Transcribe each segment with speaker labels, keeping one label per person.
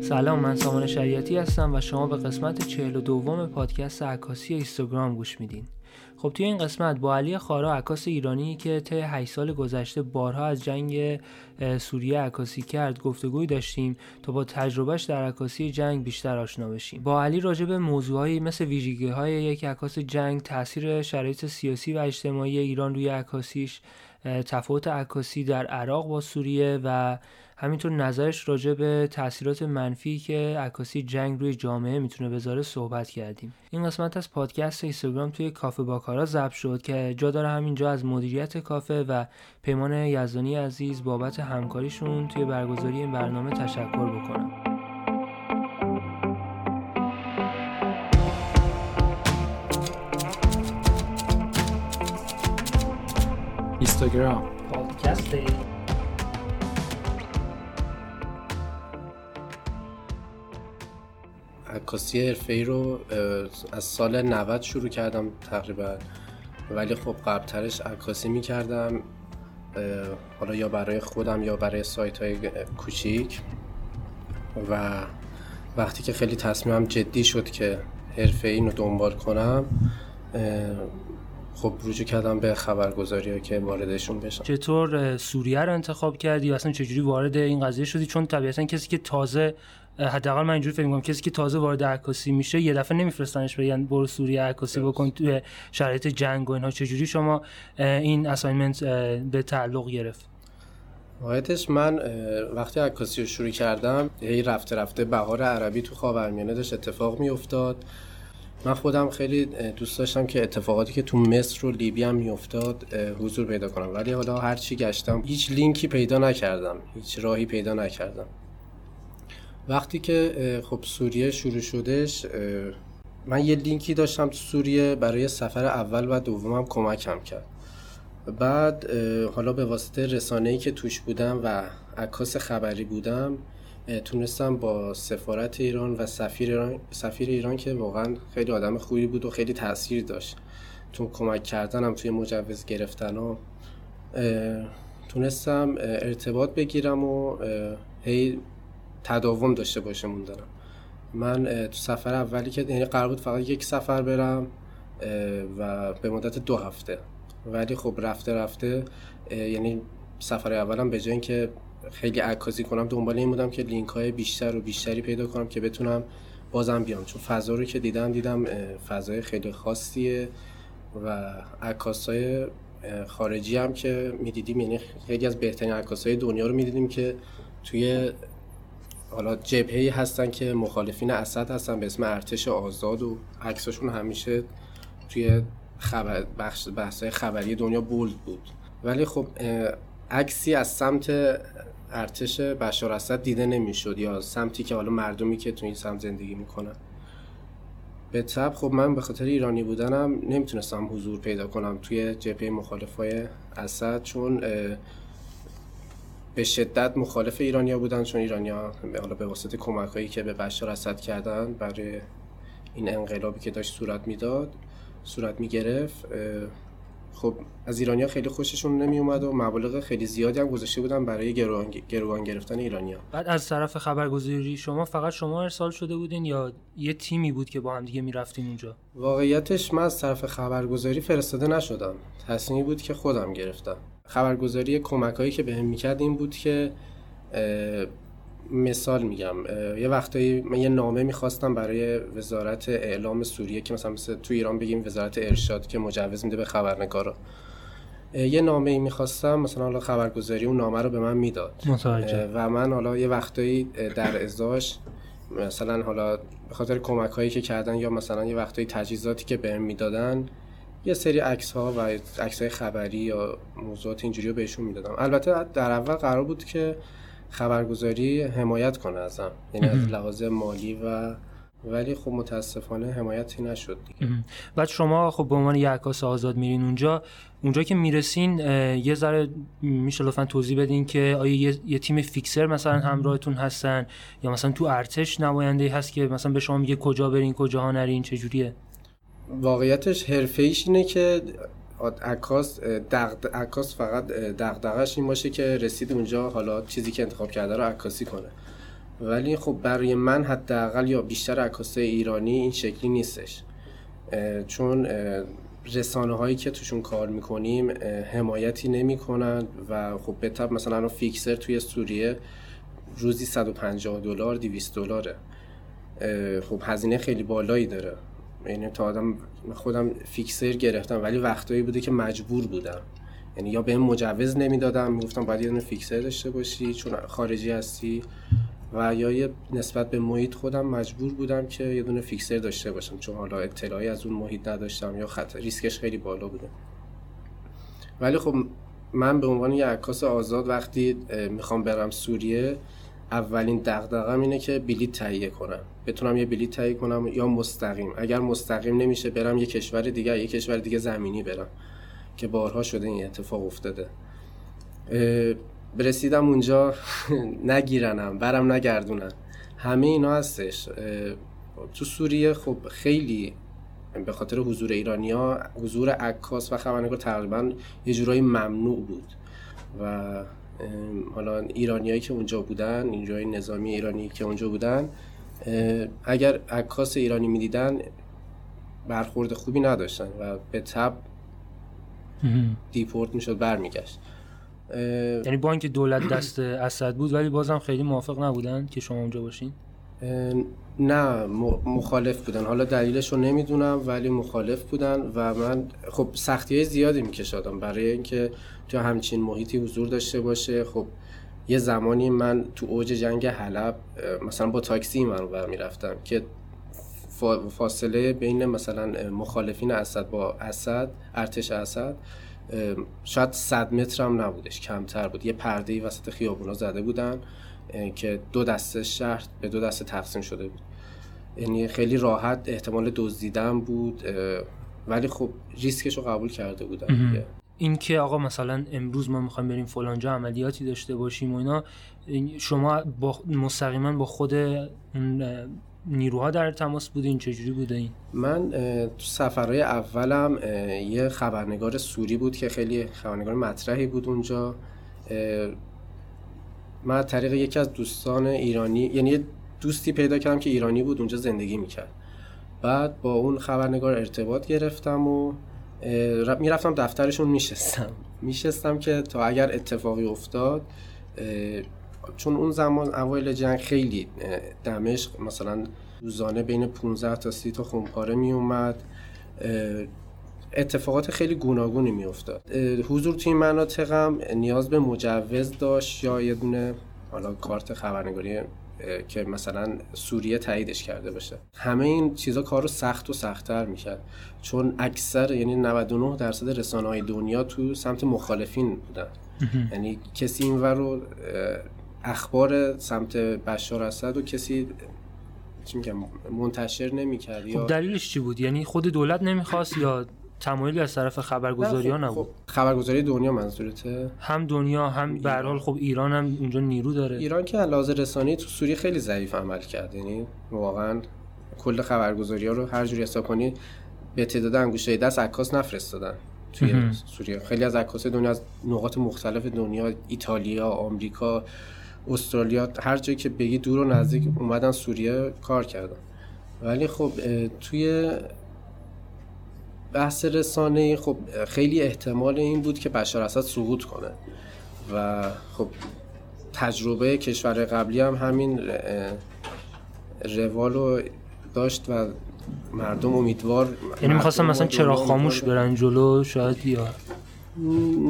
Speaker 1: سلام من سامان شریعتی هستم و شما به قسمت چهل و دوم پادکست عکاسی اینستاگرام گوش میدین. خب توی این قسمت با علی خارا عکاس ایرانی که طی 8 سال گذشته بارها از جنگ سوریه عکاسی کرد گفتگوی داشتیم تا با تجربهش در عکاسی جنگ بیشتر آشنا بشیم. با علی راجع به موضوعهایی مثل ویژگی های یک عکاس جنگ تاثیر شرایط سیاسی و اجتماعی ایران روی عکاسیش تفاوت عکاسی در عراق با سوریه و همینطور نظرش راجع به تاثیرات منفی که عکاسی جنگ روی جامعه می‌تونه بذاره صحبت کردیم. این قسمت از پادکست اینستاگرام توی کافه باکارا ضبط شد که جا داره همینجا از مدیریت کافه و پیمان یزدانی عزیز بابت همکاریشون توی برگزاری این برنامه تشکر بکنم.
Speaker 2: اینستاگرام.
Speaker 1: پادکست
Speaker 3: عکاسی حرفه ای رو از سال 90 شروع کردم تقریبا. ولی خب قبلترش عکاسی می‌کردم حالا یا برای خودم یا برای سایت های کوچیک. و وقتی که خیلی تصمیمم جدی شد که حرفه این رو دنبال کنم خب رجوع کردم به خبرگزاری که واردشون بشم
Speaker 1: چطور سوریه رو انتخاب کردی؟ و اصلا چجوری وارد این قضیه شدی؟ چون طبیعتا کسی که تازه حداقل من اینجوری فکر می‌کنم کسی که تازه وارد عکاسی میشه یه دفعه نمیفرستنش بگن برو سوریه عکاسی بکن توی شرایط جنگ و اینها. چجوری شما این اساینمنت به تعلق گرفت؟
Speaker 3: واقعیتش من وقتی عکاسی رو شروع کردم هی رفته رفته بهار عربی تو خاورمیانه داشت اتفاق میافتاد. من خودم خیلی دوست داشتم که اتفاقاتی که تو مصر و لیبی هم میافتاد حضور پیدا کنم. ولی حالا هر چی گشتم هیچ لینکی پیدا نکردم. هیچ راهی پیدا نکردم. وقتی که خب سوریه شروع شدش من یه لینکی داشتم تو سوریه برای سفر اول و دومم کمکم کرد. بعد حالا به واسطه رسانه‌ای که توش بودم و عکاس خبری بودم تونستم با سفارت ایران و سفیر ایران, سفیر ایران که واقعا خیلی آدم خوبی بود و خیلی تاثیر داشت. تو کمک کردنم توی مجوز گرفتن و تونستم ارتباط بگیرم و هی تداوم داشته باشه موندنم من تو سفر اولی که یعنی قرار بود فقط یک سفر برم و به مدت دو هفته. ولی خب رفته رفته یعنی سفر اولم به جای اینکه خیلی عکاسی کنم. دنبال این بودم که لینک های بیشتر و بیشتری پیدا کنم که بتونم بازم بیام. چون فضا رو که دیدم دیدم فضای خیلی خاصیه و عکاس های خارجی هم که می‌دیدیم. یعنی خیلی از بهترین عکاس های دنیا رو می‌دیدیم که توی حالا جبهه هستن که مخالفین اسد هستن به اسم ارتش آزاد و عکساشون همیشه توی خبر بخش بحث خبری دنیا بولد بود. ولی خب عکسی از سمت ارتش بشار اسد دیده نمی‌شد یا سمتی که حالا مردمی که تو این سمت زندگی می‌کنن. به طب خب من به خاطر ایرانی بودنم نمی‌تونستم حضور پیدا کنم توی جبهه مخالفای اسد چون به شدت مخالف ایرانیا بودن چون ایرانیا حالا به واسطه کمک هایی که به بشار اسد کردن برای این انقلابی که داشت صورت می‌داد صورت می‌گرفت خب از ایرانیا خیلی خوششون نمی اومد و مبالغ خیلی زیادی هم گذاشته بودن برای گروگان, گروگان گرفتن ایرانیا.
Speaker 1: بعد از طرف خبرگزاری شما فقط شما ارسال شده بودین یا یه تیمی بود که با هم دیگه می‌رفتین اونجا؟
Speaker 3: واقعیتش من از طرف خبرگزاری فرستاده نشدم. تصمیمی بود که خودم گرفتم. خبرگزاری کمک هایی که بهم می‌کرد این بود که مثال میگم یه وقتایی من یه نامه می‌خواستم برای وزارت اعلام سوریه که مثلا مثل تو ایران بگیم وزارت ارشاد که مجوز میده به خبرنگارا. یه نامه ای می‌خواستم مثلا حالا خبرگزاری اون نامه رو به من می‌داد. و من حالا یه وقتایی در ازاش مثلا حالا به خاطر کمک هایی که کردن یا مثلا یه وقتایی تجهیزاتی که بهم می‌دادن یه سری عکس ها و عکس های خبری یا موضوعات اینجوری رو بهشون می‌دادم. البته در اول قرار بود که خبرگزاری حمایت کنه ازم. یعنی از لحاظ مالی و ولی خب متاسفانه حمایتی نشد دیگه.
Speaker 1: بعد شما خب به عنوان یه عکاس آزاد میرین اونجا. اونجا که می‌رسین یه ذره میشه لطفا توضیح بدین که آیا یه،, یه, تیم فیکسر مثلا همراهتون هستن یا مثلا تو ارتش نماینده هست که مثلا به شما میگه کجا برین کجا نرین چجوریه؟
Speaker 3: واقعیتش حرفه اینه که عکاس عکاس فقط دغدغش این باشه که رسید اونجا حالا چیزی که انتخاب کرده رو عکاسی کنه. ولی خب برای من حداقل یا بیشتر عکاسای ایرانی این شکلی نیستش. چون رسانه هایی که توشون کار می‌کنیم حمایتی نمی‌کنن و خب به طب مثلا فیکسر توی سوریه روزی 150 دلار 200 دلاره. خب هزینه خیلی بالایی داره. یعنی تا آدم خودم فیکسر گرفتم ولی وقتایی بوده که مجبور بودم. یعنی یا بهم مجوز نمی‌دادم می‌گفتم باید یه دونه فیکسر داشته باشی چون خارجی هستی و یا یه نسبت به محیط خودم مجبور بودم که یه دونه فیکسر داشته باشم چون حالا اطلاعی از اون محیط نداشتم یا خطر ریسکش خیلی بالا بوده. ولی خب من به عنوان یه عکاس آزاد وقتی می‌خوام برم سوریه اولین دغدغم اینه که بلیط تهیه کنم. بتونم یه بلیط تهیه کنم یا مستقیم. اگر مستقیم نمیشه برم یه کشور دیگه یه کشور دیگه زمینی برم. که بارها شده این اتفاق افتاده. برسیدم اونجا نگیرنم برم نگردونن همه اینا هستش. تو سوریه خب خیلی به خاطر حضور ایرانیا حضور عکاس و خبرنگار تقریبا یه جورایی ممنوع بود. و حالا ایرانیایی که اونجا بودن اینجای نظامی ایرانی که اونجا بودن اگر عکاس ایرانی می‌دیدن برخورد خوبی نداشتن و به تب دیپورت می‌شد برمیگشت.
Speaker 1: یعنی با اینکه دولت دست اسد بود ولی بازم خیلی موافق نبودن که شما اونجا باشین؟
Speaker 3: نه مخالف بودن. حالا دلیلش رو نمی‌دونم ولی مخالف بودن و من خب سختی های زیادی میکشادم. برای اینکه تو همچین محیطی حضور داشته باشه. خب یه زمانی من تو اوج جنگ حلب مثلا با تاکسی من رو می‌رفتم که فاصله بین مثلا مخالفین اسد با اسد ارتش اسد شاید صد متر هم نبودش. کمتر بود. یه پرده وسط خیابونا زده بودن. که دو دسته شهر به دو دسته تقسیم شده بود. یعنی خیلی راحت احتمال دزدیدن بود ولی خب ریسکش رو قبول کرده بودن
Speaker 1: این که آقا مثلا امروز ما می‌خوایم بریم فلانجا عملیاتی داشته باشیم و اینا شما با مستقیما با خود نیروها در تماس بودین؟ چجوری بوده این؟
Speaker 3: من تو سفرهای اولم یه خبرنگار سوری بود که خیلی خبرنگار مطرحی بود اونجا. من طریق یکی از دوستان ایرانی یعنی دوستی پیدا کردم که ایرانی بود اونجا زندگی می‌کرد. بعد با اون خبرنگار ارتباط گرفتم و می‌رفتم دفترشون میشستم. میشستم که تا اگر اتفاقی افتاد چون اون زمان اوایل جنگ خیلی دمشق مثلا روزانه بین 15 تا 30 تا خونپاره می اومد اتفاقات خیلی گوناگونی می افتاد حضور توی این مناطقم نیاز به مجوز داشت یا یه دونه حالا کارت خبرنگاری که مثلا سوریه تاییدش کرده باشه. همه این چیزا کار رو سخت و سختتر می‌کرد. چون اکثر یعنی 99 درصد رسانه های دنیا تو سمت مخالفین بودن. یعنی کسی این رو اخبار سمت بشار اسد و کسی چی میگم منتشر نمی‌کرد
Speaker 1: خب دلیلش چی بود؟ یعنی خود دولت نمی‌خواست یا تمایلی از طرف خبرگزاری ها خب، نبود؟ خب
Speaker 3: خبرگزاری دنیا منظورته.
Speaker 1: هم دنیا هم به حال خب ایران هم اونجا نیرو داره.
Speaker 3: ایران که علاوه رسانی تو سوریه خیلی ضعیف عمل کرد. یعنی واقعا کل خبرگزاری ها رو هر جوری حساب کنی به تعداد انگشته دست عکاس نفرستادن توی سوریه. خیلی از عکاس دنیا از نقاط مختلف دنیا ایتالیا آمریکا استرالیا هر جایی که بگی دور و نزدیک اومدن سوریه کار کردن. ولی خب توی بحث رسانه خب خیلی احتمال این بود که بشار اسد سقوط کنه. و خب تجربه کشور قبلی هم همین روالو داشت و مردم امیدوار
Speaker 1: یعنی می‌خواستم مثلا چرا خاموش برن جلو شاید یا؟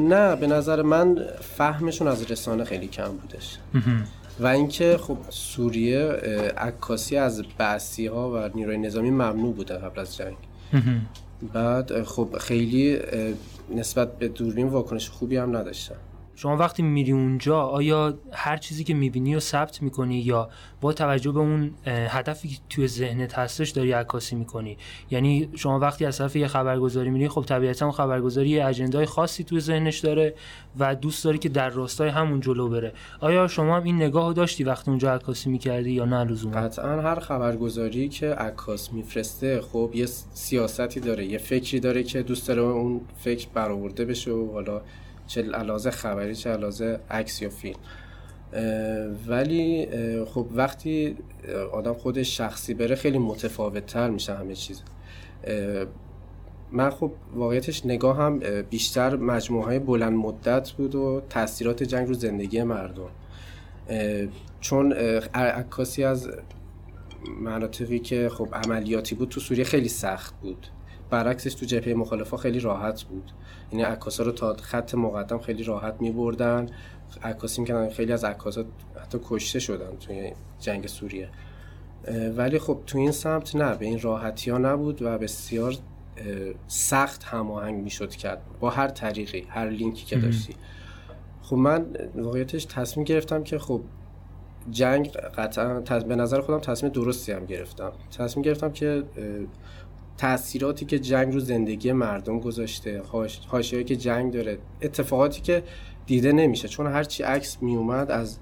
Speaker 3: نه به نظر من فهمشون از رسانه خیلی کم بودش. و اینکه خب سوریه عکاسی از بعثی ها و نیروی نظامی ممنوع بوده قبل از جنگ. بعد خب خیلی نسبت به دوربین واکنش خوبی هم نداشتن
Speaker 1: شما وقتی میری اونجا آیا هر چیزی که می‌بینی و ثبت می‌کنی یا با توجه به اون هدفی که توی ذهنت هستش داری عکاسی می‌کنی؟ یعنی شما وقتی از طرف یه خبرگزاری میری خب طبیعتا اون خبرگزاری یه اجندای خاصی توی ذهنش داره و دوست داری که در راستای همون جلو بره. آیا شما هم این نگاه داشتی وقتی اونجا عکاسی می‌کردی یا نه لزوما؟
Speaker 3: قطعا هر خبرگزاری که عکاس میفرسته خب یه سیاستی داره یه فکری داره که دوست داره اون فکر برآورده بشه و حالا چه علاوه خبری چه علاوه عکس یا فیلم. ولی خب وقتی آدم خودش شخصی بره خیلی متفاوت تر میشه همه چیز. من خب واقعیتش نگاه هم بیشتر مجموعه های بلند مدت بود و تاثیرات جنگ رو زندگی مردم. چون عکاسی از مناطقی که خب عملیاتی بود تو سوریه خیلی سخت بود. برعکسش تو جبهه مخالفا خیلی راحت بود. یعنی عکاسا رو تا خط مقدم خیلی راحت می بردن عکاسی می‌کنن خیلی از عکاسا حتی کشته شدن توی جنگ سوریه. ولی خب تو این سمت نه به این راحتی ها نبود و بسیار سخت هماهنگ می‌شد کرد. با هر طریقی هر لینکی که داشتی. خب من واقعیتش تصمیم گرفتم که خب جنگ قطعا به نظر خودم تصمیم درستی هم گرفتم. تصمیم گرفتم که تاثیراتی که جنگ رو زندگی مردم گذاشته حاشیه‌ای که جنگ داره اتفاقاتی که دیده نمیشه. چون هرچی عکس میومد از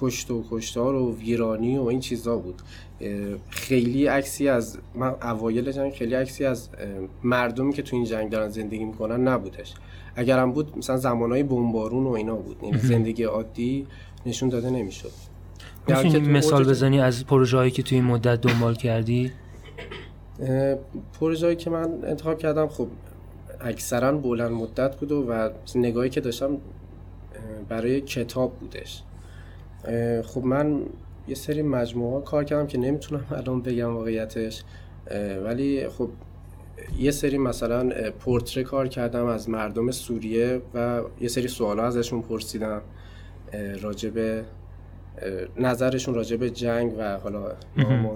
Speaker 3: کشت و کشتار و ویرانی و این چیزا بود. خیلی عکسی از من اوایل جنگ خیلی عکسی از مردمی که تو این جنگ دارن زندگی می‌کنن نبودش. اگرم بود مثلا زمانهای بمبارون و اینا بود. یعنی زندگی عادی نشون داده نمی‌شد.
Speaker 1: می‌تونی مثال بزنی از پروژه هایی که توی این مدت دنبال کردی؟
Speaker 3: پروژه هایی که من انتخاب کردم خب اکثرا بلند مدت بود و نگاهی که داشتم برای کتاب بودش. خب من یه سری مجموعه کار کردم که نمی‌تونم الان بگم واقعیتش ولی خب یه سری مثلا پورتره کار کردم از مردم سوریه و یه سری سوالا ازشون پرسیدم راجب نظرشون راجع به جنگ و حالا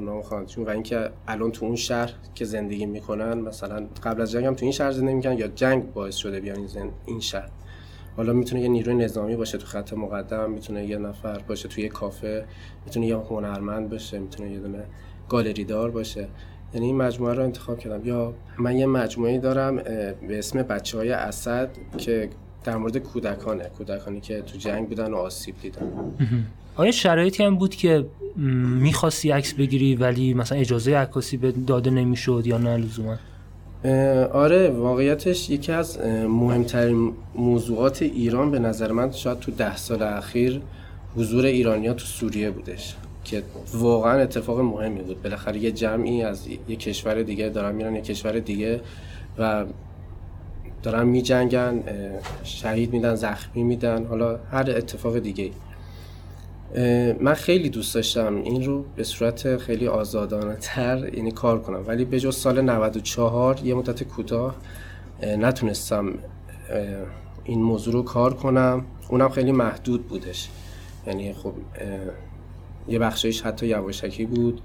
Speaker 3: نام خواندشون و اینکه الان تو اون شهر که زندگی می‌کنن مثلا قبل از جنگ هم تو این شهر زندگی می‌کنن یا جنگ باعث شده بیان این, این شهر. حالا می‌تونه یه نیروی نظامی باشه تو خط مقدم می‌تونه یه نفر باشه توی یه کافه می‌تونه یه هنرمند باشه می‌تونه یه دونه گالری دار باشه. یعنی این مجموعه رو انتخاب کردم. یا من یه مجموعه دارم به اسم بچه های اسد که در مورد کودکانه. کودکانی که تو جنگ بودن و آسیب دیدن.
Speaker 1: آیا شرایطی هم بود که می‌خواستی عکس بگیری ولی مثلا اجازه عکاسی به داده نمی‌شد یا نه لزوما؟
Speaker 3: آره واقعیتش یکی از مهمترین موضوعات ایران به نظر من شاید تو ده سال اخیر حضور ایرانیا تو سوریه بودش که واقعا اتفاق مهمی بود. بالاخره یه جمعی از یه کشور دیگه دارن میرن یه کشور دیگه و دارن میجنگن شهید میدن زخمی میدن حالا هر اتفاق دیگه من خیلی دوست داشتم این رو به صورت خیلی آزادانه تر یعنی کار کنم. ولی به جز سال 94 یه مدت کوتاه نتونستم این موضوع رو کار کنم. اونم خیلی محدود بودش. یعنی خب یه بخشایش حتی یواشکی بود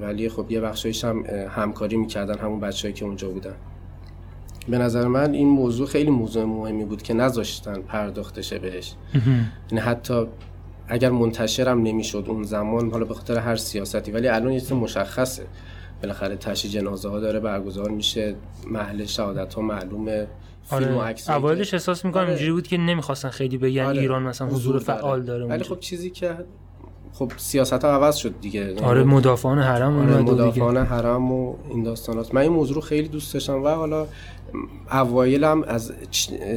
Speaker 3: ولی خب یه بخشایش هم همکاری می‌کردن همون بچه‌ای که اونجا بودن. به نظر من این موضوع خیلی موضوع مهمی بود که نذاشتن پرداخته بهش یعنی حتی اگر منتشرم نمی‌شد اون زمان حالا به خاطر هر سیاستی ولی الان یه چیز مشخصه بالاخره تشییع جنازه ها داره برگزار میشه محل شهادت ها معلومه
Speaker 1: فیلم آره. و اولش احساس می‌کنم آره. اینجوری بود که نمی‌خواستن خیلی بگن آره. ایران مثلا حضور فعال داره
Speaker 3: ولی خب چیزی که خب سیاست ها عوض شد دیگه.
Speaker 1: آره مدافعان حرم
Speaker 3: آره مدافعان حرم و این داستانات. من این موضوع رو خیلی دوست داشتم و حالا اوایلم از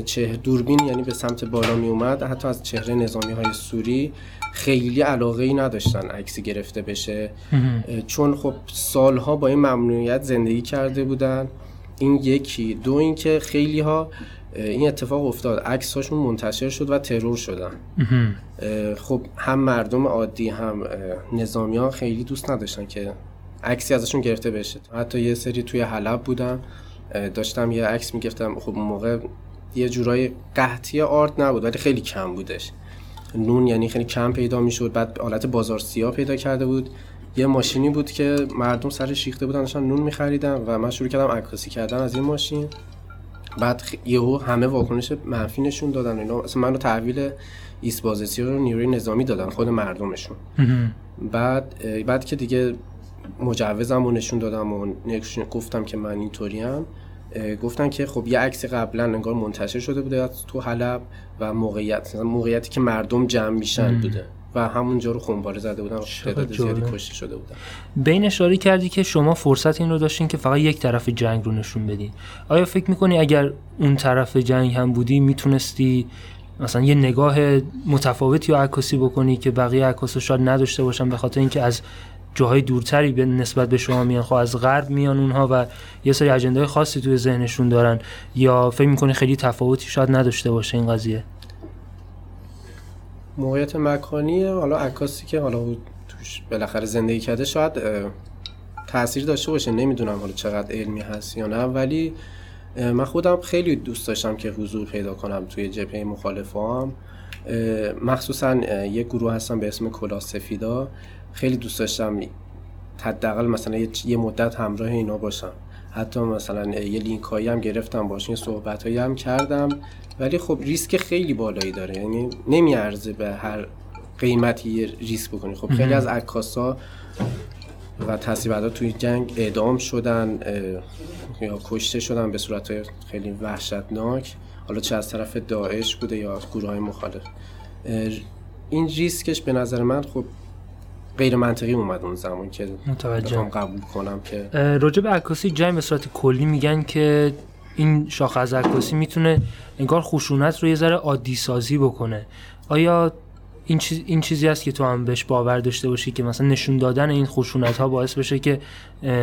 Speaker 3: چه دوربین یعنی به سمت بالا می اومد حتی از چهره نظامی های سوری خیلی علاقه ای نداشتن عکسی گرفته بشه. چون خب سالها با این ممنوعیت زندگی کرده بودن. این یکی. دو اینکه خیلی ها این اتفاق افتاد. عکس هاشون منتشر شد و ترور شدن. خب هم مردم عادی هم نظامی ها خیلی دوست نداشتن که عکسی ازشون گرفته بشه. حتی یه سری توی حلب بودن. داشتم یه عکس می‌گرفتم. خب اون موقع یه جورای قحطی آرد نبود ولی خیلی کم بودش. نون یعنی خیلی کم پیدا می‌شد. بعد حالت بازار سیاه پیدا کرده بود. یه ماشینی بود که مردم سر شیخته بودن داشتن نون میخریدن و من شروع کردم عکاسی کردن از این ماشین. بعد یهو همه واکنش منفی نشون دادن اینا. اصلا منو تحویل ایسبازسی رو نیروی نظامی دادن خود مردمشون. بعد بعد که دیگه مجوزم رو نشون دادم و گفتم که من اینطوری هم گفتن که خب یه عکس قبلا انگار منتشر شده بوده تو حلب و موقعیت موقعیتی که مردم جمع میشن. بوده. و همونجا رو خونباره زده بودن تعداد زیادی کشته شده بودن.
Speaker 1: بین اشاره کردی که شما فرصت این رو داشتین که فقط یک طرف جنگ رو نشون بدین. آیا فکر می‌کنی اگر اون طرف جنگ هم بودی می‌تونستی مثلا یه نگاه متفاوتی رو عکاسی بکنی که بقیه عکاسا شاید نداشته باشن به خاطر اینکه از جاهای دورتری به نسبت به شما میان؟ خب از غرب میان اونها و یه سری اجنده خاصی توی ذهنشون دارن. یا فکر می‌کنی خیلی تفاوتی شاید نداشته باشه این قضیه؟
Speaker 3: موقعیت مکانی حالا عکاسی که حالا توش بالاخره زندگی کرده شاید تاثیر داشته باشه. نمی‌دونم حالا چقدر علمی هست یا نه. ولی من خودم خیلی دوست داشتم که حضور پیدا کنم توی جبهه مخالفام مخصوصا یه گروه هستم به اسم کلا سفیدا. خیلی دوست داشتم حداقل مثلا یه مدت همراه اینا باشم. حتی مثلا یه لینک هایی هم گرفتم باشین صحبت هایی هم کردم. ولی خب ریسک خیلی بالایی داره. یعنی نمیارزه به هر قیمتی یه ریسک بکنی. خب خیلی از عکاسا و تصیبت توی جنگ اعدام شدن یا کشته شدن به صورت خیلی وحشتناک. حالا چه از طرف داعش بوده یا گروه های مخالف این ریسکش به نظر من خب غیر منطقی اومد اون زمان که متوجه. قبول کنم که
Speaker 1: راجع به عکاسی جنگ به صورت کلی میگن که این شاخه از عکاسی می‌تونه انگار خشونت رو یه ذره عادی سازی بکنه. آیا این, چیز، این چیزی است که تو هم بهش باور داشته باشی که مثلا نشون دادن این خشونت ها باعث بشه که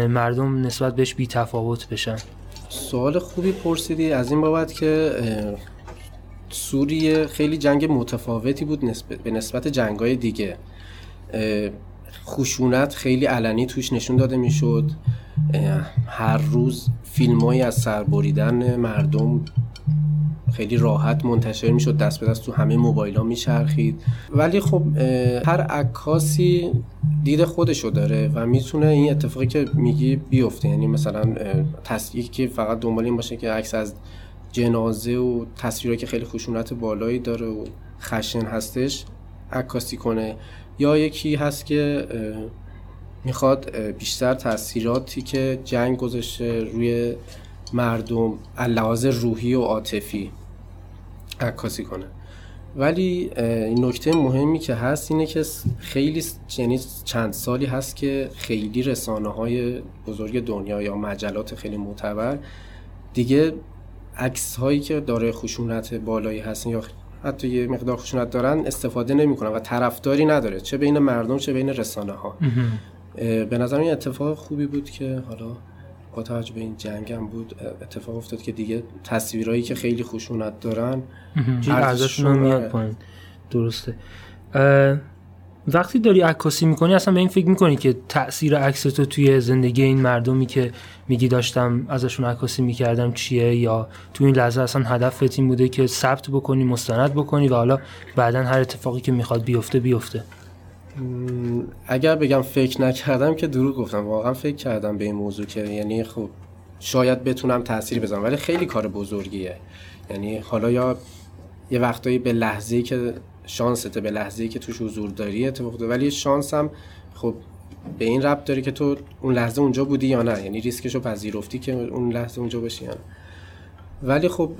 Speaker 1: مردم نسبت بهش بی تفاوت بشن؟
Speaker 3: سوال خوبی پرسیدی. از این بابت که سوریه خیلی جنگ متفاوتی بود نسبت به نسبت جنگای دیگه. خشونت خیلی علنی توش نشون داده می‌شد. هر روز فیلمایی از سربریدن مردم خیلی راحت منتشر می‌شد دست به دست تو همه موبایل ها میچرخید. ولی خب هر عکاسی دید خودشو داره و می‌تونه این اتفاقی که میگی بیفته. یعنی مثلا تصویری که فقط دنبال این باشه که عکس از جنازه و تصویری که خیلی خشونت بالایی داره و خشن هستش عکاسی کنه. یا یکی هست که می‌خواد بیشتر تاثیراتی که جنگ گذاشته روی مردم لحاظ روحی و عاطفی عکاسی کنه. ولی نکته مهمی که هست اینه که خیلی یعنی چند سالی هست که خیلی رسانه های بزرگ دنیا یا مجلات خیلی معتبر دیگه عکس هایی که داره خشونت بالایی هستن یا حتی یه مقدار خشونت دارن استفاده نمی‌کنن و طرفداری نداره. چه بین مردم چه بین رسانه ها به نظر این اتفاق خوبی بود که حالا با توجه به این جنگ هم بود اتفاق افتاد که دیگه تصویرهایی که خیلی خشونت دارن
Speaker 1: ارزششون میاد پایین. درسته. وقتی داری عکاسی می‌کنی اصلا به این فکر می‌کنی که تاثیر عکس تو توی زندگی این مردمی که میگی داشتم ازشون عکاسی می‌کردم چیه؟ یا تو این لحظه اصلا هدفت این بوده که ثبت بکنی مستند بکنی و حالا بعدا هر اتفاقی که می‌خواد بیفته بیفته.
Speaker 3: اگر بگم فکر نکردم که دروغ گفتم. واقعا فکر کردم به این موضوع که یعنی خب شاید بتونم تاثیر بزنم ولی خیلی کار بزرگیه. یعنی حالا یا یه وقتایی به لحظه‌ای که شانسته به لحظه‌ای که توش حضور داری اتفاق ولی شانس هم خب به این ربط داره که تو اون لحظه اونجا بودی یا نه. یعنی ریسکشو پذیرفتی که اون لحظه اونجا باشی یا نه. ولی خب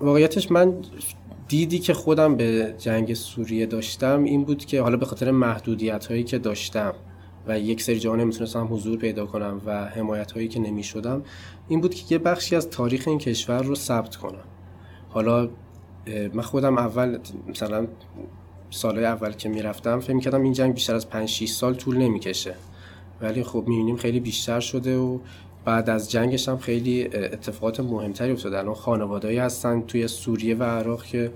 Speaker 3: واقعیتش من دیدی که خودم به جنگ سوریه داشتم این بود که حالا به خاطر محدودیت هایی که داشتم و یک سری جا نمی‌تونستم حضور پیدا کنم و حمایت هایی که نمی شدم این بود که یه بخشی از تاریخ این کشور رو ثبت کنم. حالا من خودم اول مثلا سالهای اول که می‌رفتم فکر می‌کردم این جنگ بیشتر از 5 6 سال طول نمی‌کشه. ولی خب می‌بینیم خیلی بیشتر شده و بعد از جنگش هم خیلی اتفاقات مهمتری افتاده. الان خانوادهایی هستن توی سوریه و عراق که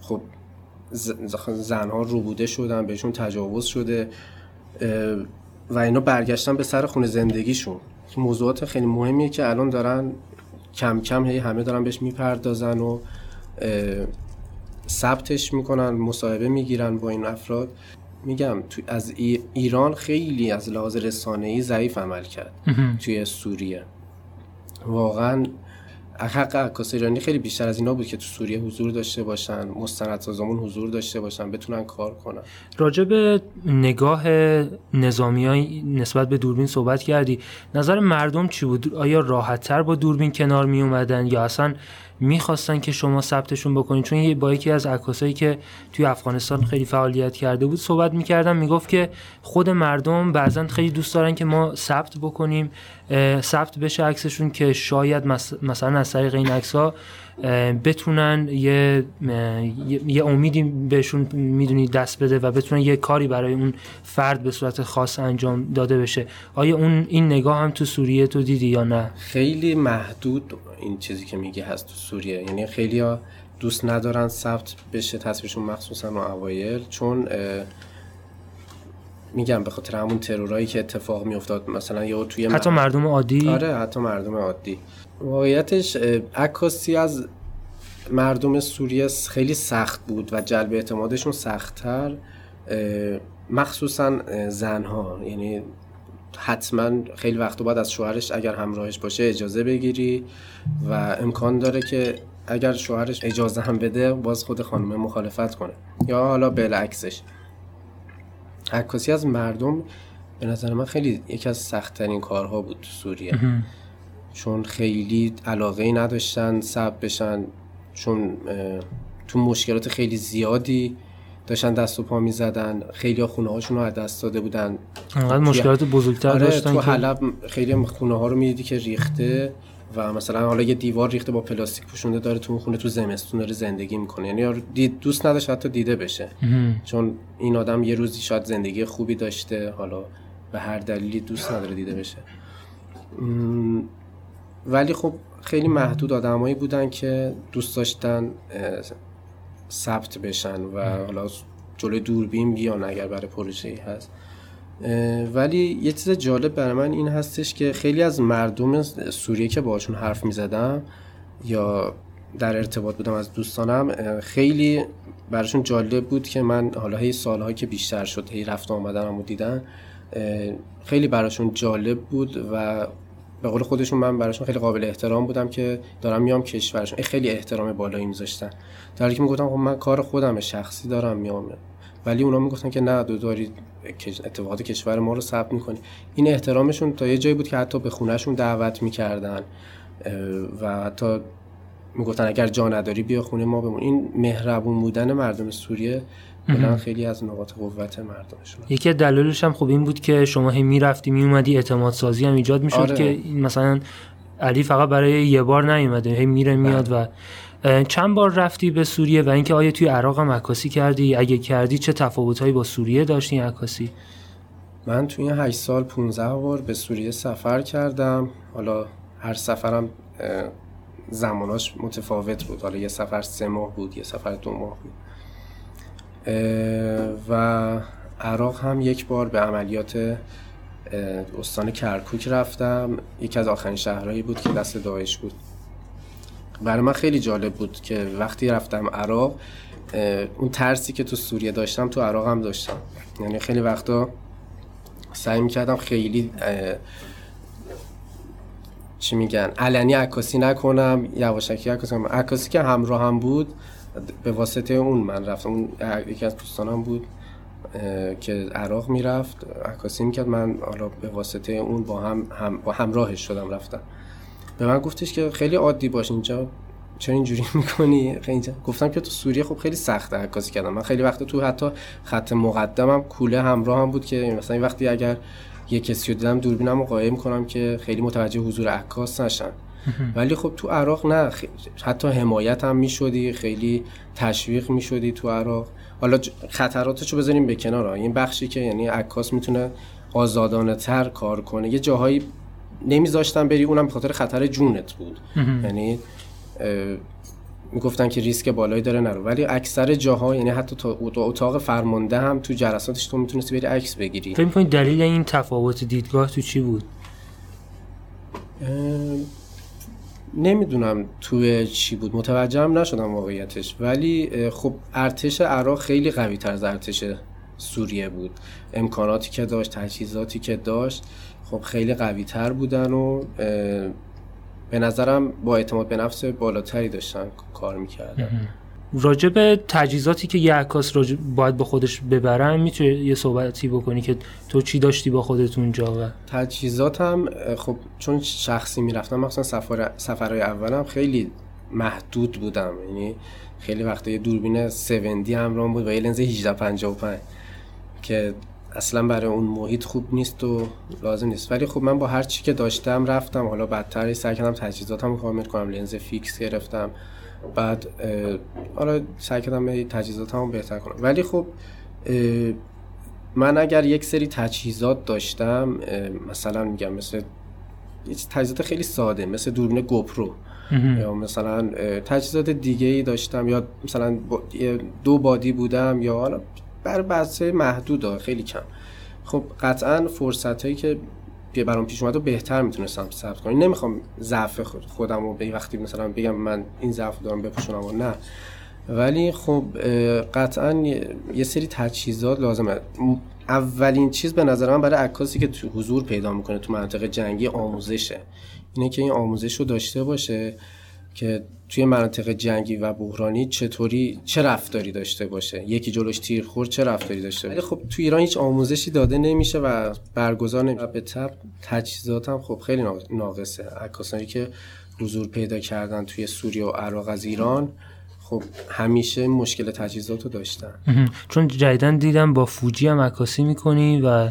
Speaker 3: خب زنها روبوده شدن بهشون تجاوز شده و اینا برگشتن به سر خونه زندگیشون. موضوعات خیلی مهمیه که الان دارن کم کم هی همه دارن بهش می‌پردازن و ثبتش می‌کنن مصاحبه می‌گیرن با این افراد. میگم تو از ایران خیلی از لحاظ رسانه‌ای ضعیف عمل کرد توی سوریه. واقعا حق عکاس ایرانی خیلی بیشتر از اینا بود که تو سوریه حضور داشته باشن مستندسازامون حضور داشته باشن بتونن کار کنن.
Speaker 1: راجع به نگاه نظامی های نسبت به دوربین صحبت کردی نظر مردم چی بود؟ آیا راحت تر با دوربین کنار می اومدن یا اصلا می‌خواستن که شما ثبتشون بکنید چون با یکی از عکاسایی که توی افغانستان خیلی فعالیت کرده بود صحبت می‌کردم می‌گفت که خود مردم بعضا خیلی دوست دارن که ما ثبت بکنیم ثبت بشه عکسشون که شاید مثلا از طریق این عکس بتونن یه یه امیدی بهشون می‌دونی دست بده و بتونن یه کاری برای اون فرد به صورت خاص انجام داده بشه. آیا اون این نگاه هم تو سوریه تو دیدی یا نه؟
Speaker 3: خیلی محدود این چیزی که میگه هست تو سوریه. یعنی خیلی ها دوست ندارن ثبت بشه تصویرشون مخصوصا اوایل چون میگم به خاطر همون ترورایی که اتفاق میافتاد مثلا یا توی
Speaker 1: حتی مردم عادی؟
Speaker 3: آره حتی مردم عادی. واقعیتش عکاسی از مردم سوریه خیلی سخت بود و جلب اعتمادشون سختتر مخصوصا زنها. یعنی حتما خیلی وقت بعد از شوهرش اگر همراهش باشه اجازه بگیری و امکان داره که اگر شوهرش اجازه هم بده باز خود خانم مخالفت کنه. یا حالا بالعکسش. عکاسی از مردم به نظر من خیلی یکی از سختترین کارها بود تو سوریه. چون خیلی علاقه ای نداشتن سب بشن چون تو مشکلات خیلی زیادی داشتن دست و پا می زدن خیلی ها خونه هاشون رو از دست داده بودن.
Speaker 1: انقدر مشکلات بزرگتر آره داشتن
Speaker 3: تو حلب خیلی خونه ها رو می‌دیدی که ریخته. و مثلا حالا یه دیوار ریخته با پلاستیک پوشونده داره تو اون خونه تو زمستون داره زندگی می‌کنه. یعنی دید دوست نداشت حتی دیده بشه. چون این آدم یه روزی شاید زندگی خوبی داشته حالا به هر دلیلی دوست نداره دیده بشه. ولی خب خیلی محدود آدمایی بودن که دوست داشتن ثبت بشن و حالا جلوی دوربین بیان اگر برای پروژه ای هست. ولی یه چیز جالب برای من این هستش که خیلی از مردم سوریه که باشون حرف می زدم یا در ارتباط بودم از دوستانم خیلی براشون جالب بود که من حالا هی سالهایی که بیشتر شد هی رفت آمدنم و دیدن خیلی براشون جالب بود و به قول خودشون من براشون خیلی قابل احترام بودم که دارم میام کشورشون خیلی احترام بالایی میذاشتن. در حالی که می‌گفتم خب من کار خودم شخصی دارم میام. ولی اونا می‌گفتن که نه دو دارید اتفاقات کشور ما رو ثبت می‌کنی این احترامشون تا یه جایی بود که حتی به خونهشون دعوت می‌کردن و حتی می‌گفتن اگر جا نداری بیا خونه ما بمون این مهربون بودن مردم سوریه بلند خیلی از نقاط قوت مردمشون
Speaker 1: یکی دلایلش هم خوب این بود که شما هی می‌رفتی میومدی اعتماد سازی هم ایجاد می‌شد آره. که مثلا علی فقط برای یه بار نیومده هی میره میاد بله. و چند بار رفتی به سوریه و اینکه آیا توی عراق هم عکاسی کردی؟ اگه کردی چه تفاوتهایی با سوریه داشتی عکاسی؟
Speaker 3: من توی 8 سال 15 بار به سوریه سفر کردم. حالا هر سفرم زماناش متفاوت بود. حالا یه سفر سه ماه بود یه سفر دو ماه بود. و عراق هم یک بار به عملیات استان کرکوک رفتم. یکی از آخرین شهرهایی بود که دست داعش بود. برای من خیلی جالب بود که وقتی رفتم عراق اون ترسی که تو سوریه داشتم تو عراق هم داشتم. یعنی خیلی وقتا سعی می‌کردم خیلی چی میگن علنی عکاسی نکنم یواشکی عکاسی کنم عکاسی که همراه هم بود به واسطه اون من رفتم. اون یکی از دوستانم بود که عراق می‌رفت عکاسی می‌کرد. من حالا به واسطه اون با هم, هم با همراهش شدم رفتم. به من گفتش که خیلی عادی باش اینجا. چرا اینجوری می‌کنی؟ خیلی گفتم که تو سوریه خب خیلی سخته عکاسی کردم. من خیلی وقت تو حتی خط مقدمم کوله همراه هم بود که مثلا این وقتی اگر یه کسی رو دیدم دوربینم رو قایم کنم که خیلی متوجه حضور عکاس نشن. ولی خب تو عراق نه. حتی حمایت هم می‌شدی خیلی تشویق می‌شدی تو عراق. حالا خطراتشو بذاریم به کنار این بخشی که یعنی عکاس می‌تونه آزادانه تر کار کنه. یه جاهایی نمیذاشتن بری اونم به خاطر خطر جونت بود. یعنی می‌گفتن که ریسک بالایی داره نرو. ولی اکثر جاها یعنی حتی تا اتاق فرمانده هم تو جلساتش تو می‌تونستی بری عکس بگیری.
Speaker 1: فکر دلیل این تفاوت دیدگاه تو چی بود؟
Speaker 3: نمی‌دونم توی چی بود. متوجهم نشدم واقعیتش. ولی خب ارتش عراق خیلی قوی تر از ارتش سوریه بود. امکاناتی که داشت تجهیزاتی که داشت خب خیلی قوی تر بودن و به نظرم با اعتماد به نفس بالاتری داشتن کار می‌کردن.
Speaker 1: راجع به تجهیزاتی که یه عکاس باید با خودش ببرن می‌تونی یه صحبتی بکنی که تو چی داشتی با خودت اونجا و؟
Speaker 3: تجهیزاتم خب چون شخصی می‌رفتم مثلا سفر سفرهای اولم خیلی محدود بودم. یعنی خیلی وقتا یه دوربین 7D همراهم بود و یه لنز 1855 که اصلا برای اون محیط خوب نیست و لازم نیست. ولی خب من با هر چی که داشتم رفتم. حالا بدتر سعی کردم تجهیزاتم کامل کنم لنز fix گرفتم. بعد حالا سعی کردم تجهیزاتم بهتر کنم. ولی خب من اگر یک سری تجهیزات داشتم مثلا میگم مثل تجهیزات خیلی ساده مثل دوربین GoPro. یا مثلا تجهیزات دیگه ای داشتم. یا مثلا دو body بودم یا حالا بر بسته محدود خیلی کم. خب قطعا فرصت هایی که برام پیش اومد بهتر می‌تونستم ثبت کنم. نمی‌خوام ضعف خودم رو به وقتی مثلا بگم من این ضعف دارم بپوشونم و نه. ولی خب قطعا یه سری تجهیزات لازمه. اولین چیز به نظر من برای عکاسی که تو حضور پیدا می‌کنه تو منطقه جنگی آموزشه. اینه که این آموزش رو داشته باشه که توی مناطق جنگی و بحرانی چطوری چه رفتاری داشته باشه؟ یکی جلوش تیر خورد چه رفتاری داشته باشه؟ خب تو ایران هیچ آموزشی داده نمیشه و برگزار نمیشه. به تب تجهیزات هم خب خیلی ناقصه. عکاسانی که حضور پیدا کردن توی سوریه و عراق از ایران خب همیشه مشکل تجهیزات رو داشتن.
Speaker 1: چون جدیدن دیدم با فوجی هم عکاسی می‌کنی و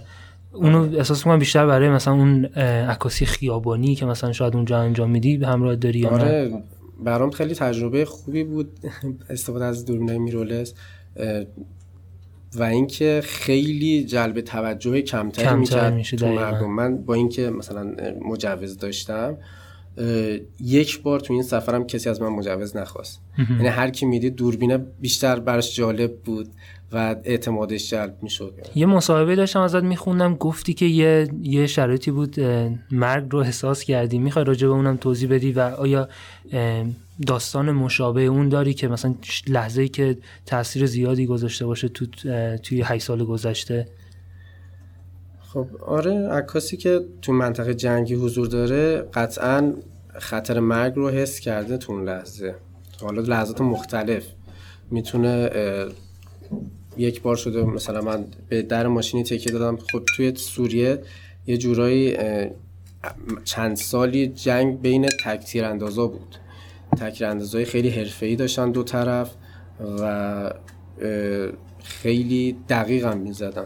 Speaker 1: اونو احساس کنم بیشتر برای مثلا اون عکاسی خیابانی که مثلا شاید اونجا انجام میدی به همراه داری
Speaker 3: آره. برام خیلی تجربه خوبی بود استفاده از دوربین میرولس و اینکه خیلی جلب توجه کمتری کمتر میشه تو مردم. من با اینکه مثلا مجوز داشتم یک بار تو این سفرم کسی از من مجوز نخواست. یعنی هر کی می‌دید دوربینه بیشتر براش جالب بود و اعتمادش جلب می‌شد.
Speaker 1: یه مصاحبه داشتم ازت میخوندم گفتی که یه یه شرایطی بود مرگ رو احساس کردی. می‌خوای راجع به اونم توضیح بدی و آیا داستان مشابه اون داری که مثلا لحظه ای که تاثیر زیادی گذاشته باشه تو توی 8 سال گذشته؟
Speaker 3: خب آره عکاسی که تو منطقه جنگی حضور داره قطعا خطر مرگ رو حس کرده تو اون لحظه. حالا لحظات مختلف می‌تونه یک بار شده مثلا من به در ماشینی تکیه دادم. خود توی سوریه یه جورایی چند سالی جنگ بین تک اندازا بود. تک اندازای خیلی حرفه‌ای داشتن دو طرف و خیلی دقیق هم می‌زدن.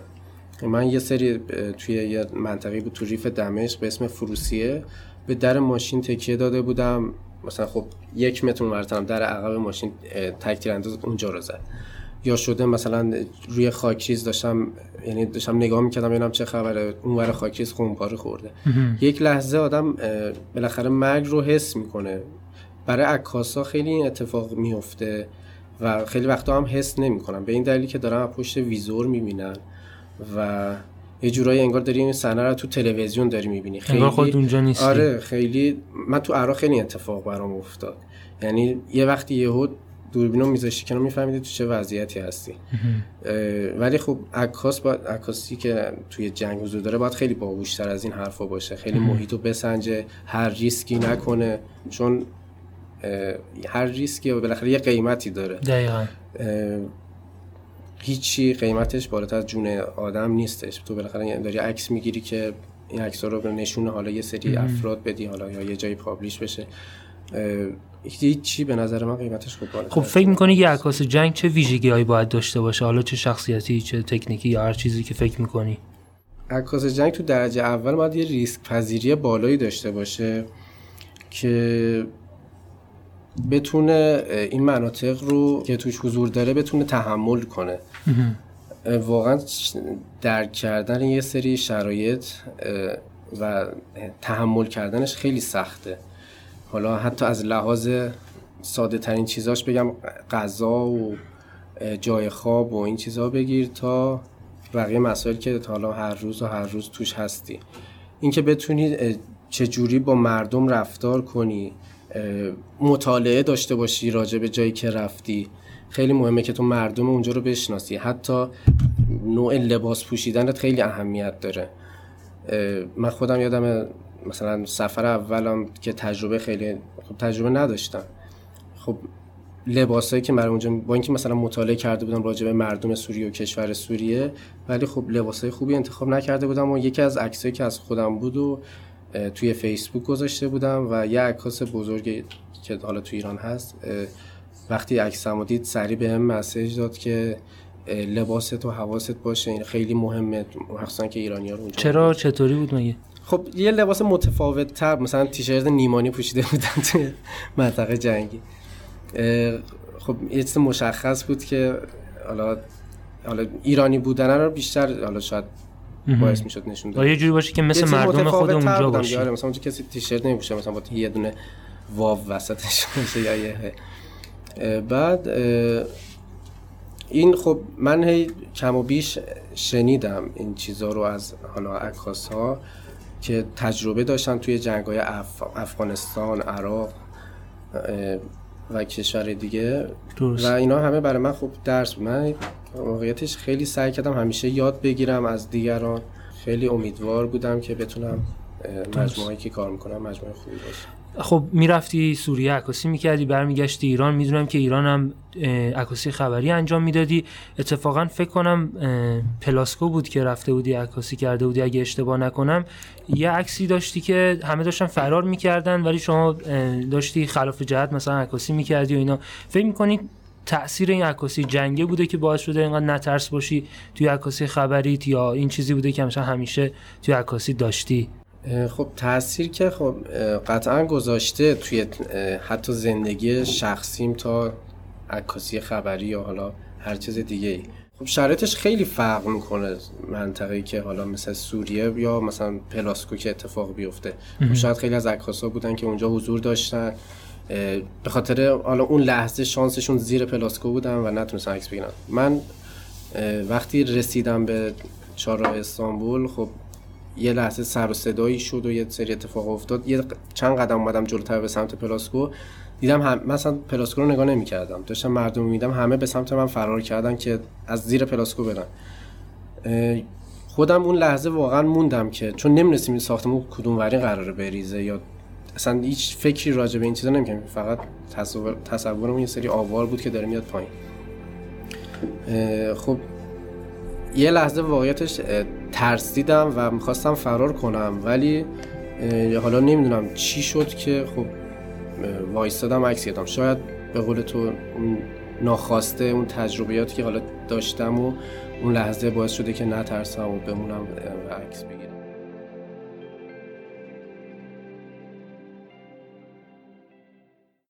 Speaker 3: من یه سری توی یه منطقه بود تو ریف دمشق به اسم فروسیه به در ماشین تکیه داده بودم. مثلا خب یک متر مرتبه در عقب ماشین تک انداز اونجا رو زد. یا شده مثلا روی خاکریز داشتم یعنی داشتم نگاه می‌کردم ببینم چه خبره. اون ور خاکریز خونپاره خورده. یک لحظه آدم بالاخره مرگ رو حس می‌کنه. برای عکاسا خیلی این اتفاق میفته و خیلی وقتا هم حس نمی‌کنم. به این دلیلی که دارم از پشت ویزور می‌بینن. و یه جورایی انگار داری این صحنه رو تو تلویزیون داری می‌بینی.
Speaker 1: خیلی خود اونجا نیستی.
Speaker 3: آره خیلی من تو عراق خیلی اتفاق برام افتاد. یعنی یه وقتی یهو دوربینو میذاشتی کنار میفهمیدی تو چه وضعیتی هستی. ولی خب عکاس با عکاسی که توی جنگ حضور داره باید خیلی باهوشتر از این حرفا باشه. خیلی محیطو بسنجه هر ریسکی نکنه. چون هر ریسکی بالاخره یه قیمتی داره.
Speaker 1: دقیقا.
Speaker 3: هیچی قیمتش بالاتر از جون آدم نیستش. تو بالاخره داری عکس می‌گیری که این عکس رو به نشون حالا یه سری افراد بدی حالا یا یه جایی پابلیش بشه. هیچی به نظر من قیمتش خوب بالا
Speaker 1: خب فکر می‌کنی یه عکاس جنگ چه ویژگی هایی باید داشته باشه؟ حالا چه شخصیتی چه تکنیکی یا هر چیزی که فکر می‌کنی؟
Speaker 3: عکاس جنگ تو درجه اول باید یه ریسک پذیری بالایی داشته باشه که بتونه این مناطق رو که توش حضور داره بتونه تحمل کنه. واقعا درک کردن یه سری شرایط و تحمل کردنش خیلی سخته. حالا حتی از لحاظ ساده ترین چیزاش بگم غذا و جای خواب و این چیزها بگیر تا بقیه مسائل که حالا هر روز و هر روز توش هستی. اینکه بتونی چجوری با مردم رفتار کنی مطالعه داشته باشی راجع به جایی که رفتی. خیلی مهمه که تو مردم اونجا رو بشناسی. حتی نوع لباس پوشیدنت خیلی اهمیت داره. من خودم یادم مثلا سفر اولم که تجربه خیلی خب تجربه نداشتم. خب لباسایی که برای اونجا با اینکه مثلا مطالعه کرده بودم راجع به مردم سوریه و کشور سوریه ولی خب لباسای خوبی انتخاب نکرده بودم و یکی از عکسایی که از خودم بود و توی فیسبوک گذاشته بودم و یه عکاس بزرگی که حالا تو ایران هست وقتی عکسمو دید سریع به هم مسیج داد که لباست و حواست باشه این خیلی مهمه مخصوصا که ایرانی ها رو
Speaker 1: چرا؟ چطوری بود مگه؟
Speaker 3: خب یه لباس متفاوت تر مثلا تیشرت نیمانی پوشیده بودن توی منطقه جنگی. خب یه چیز مشخص بود که حالا حالا ایرانی بودن رو بیشتر حالا شاید باعث می‌شد نشون
Speaker 1: داد یه جوری باشه که مثل مردم خود اونجا باشه
Speaker 3: آره مثلا اونجا کسی تیشرت نمیپوشه مثلا با یه دونه واو وسطش باشه یا یه بعد این خب من هی کم و بیش شنیدم این چیزا رو از حالا عکاس ها که تجربه داشتن توی جنگ های اف... افغانستان عراق و کشور دیگه. درست. و اینا همه برای من خوب درس من واقعیتش خیلی سعی کردم همیشه یاد بگیرم از دیگران. خیلی امیدوار بودم که بتونم مجموعه که کار می‌کنم مجموعه خوبی باشه.
Speaker 1: خب می‌رفتی سوریه عکاسی می‌کردی برمیگشتی ایران. می‌دونم که ایران هم عکاسی خبری انجام می‌دادی. اتفاقا فکر کنم پلاسکو بود که رفته بودی عکاسی کرده بودی. اگه اشتباه نکنم یه عکسی داشتی که همه داشتن فرار می‌کردن ولی شما داشتی خلاف جهت مثلا عکاسی می‌کردی و اینا. فکر می‌کنی تاثیر این عکاسی جنگه بوده که باعث شده اینقدر نترس باشی توی عکاسی خبریت یا این چیزی بوده که مثلا همیشه توی عکاسی داشتی.
Speaker 3: خب تاثیر که خب قطعا گذاشته توی حتی زندگی شخصیم تا عکاسی خبری یا حالا هر چیز دیگه ای خب شرایطش خیلی فرق می‌کنه منطقه‌ای که حالا مثل سوریه یا مثلا پلاسکو که اتفاق بیفته. خب شاید خیلی از عکاسا بودن که اونجا حضور داشتن. به خاطر حالا اون لحظه شانسشون زیر پلاسکو بودن و نتونستن عکس بگیرن. من وقتی رسیدم به چهارراه استانبول خب یه لحظه سر و صدایی شد و یه سری اتفاق افتاد. یه چند قدم اومدم جلوتر به سمت پلاسکو. دیدم هم مثلا پلاسکو رو نگاه نمی‌کردم. داشتم مردم میدیدم همه به سمت من فرار کردن که از زیر پلاسکو برن. خودم اون لحظه واقعا موندم که چون نمی‌رسیم این ساختمون کدوم وری قراره بریزه یا اصلا هیچ فکری راجع به این چیزا نمی‌کردم فقط تصور تصورم یه سری آوار بود که داره میاد پایین. خب یه لحظه واقعیتش ترسیدم و می‌خواستم فرار کنم ولی حالا نمی‌دونم چی شد که خب وایستادم عکس گرفتم. شاید به قول تو اون ناخواسته اون تجربیاتی که حالا داشتم و اون لحظه باعث شده که نترسم و بمونم و عکس بگیرم.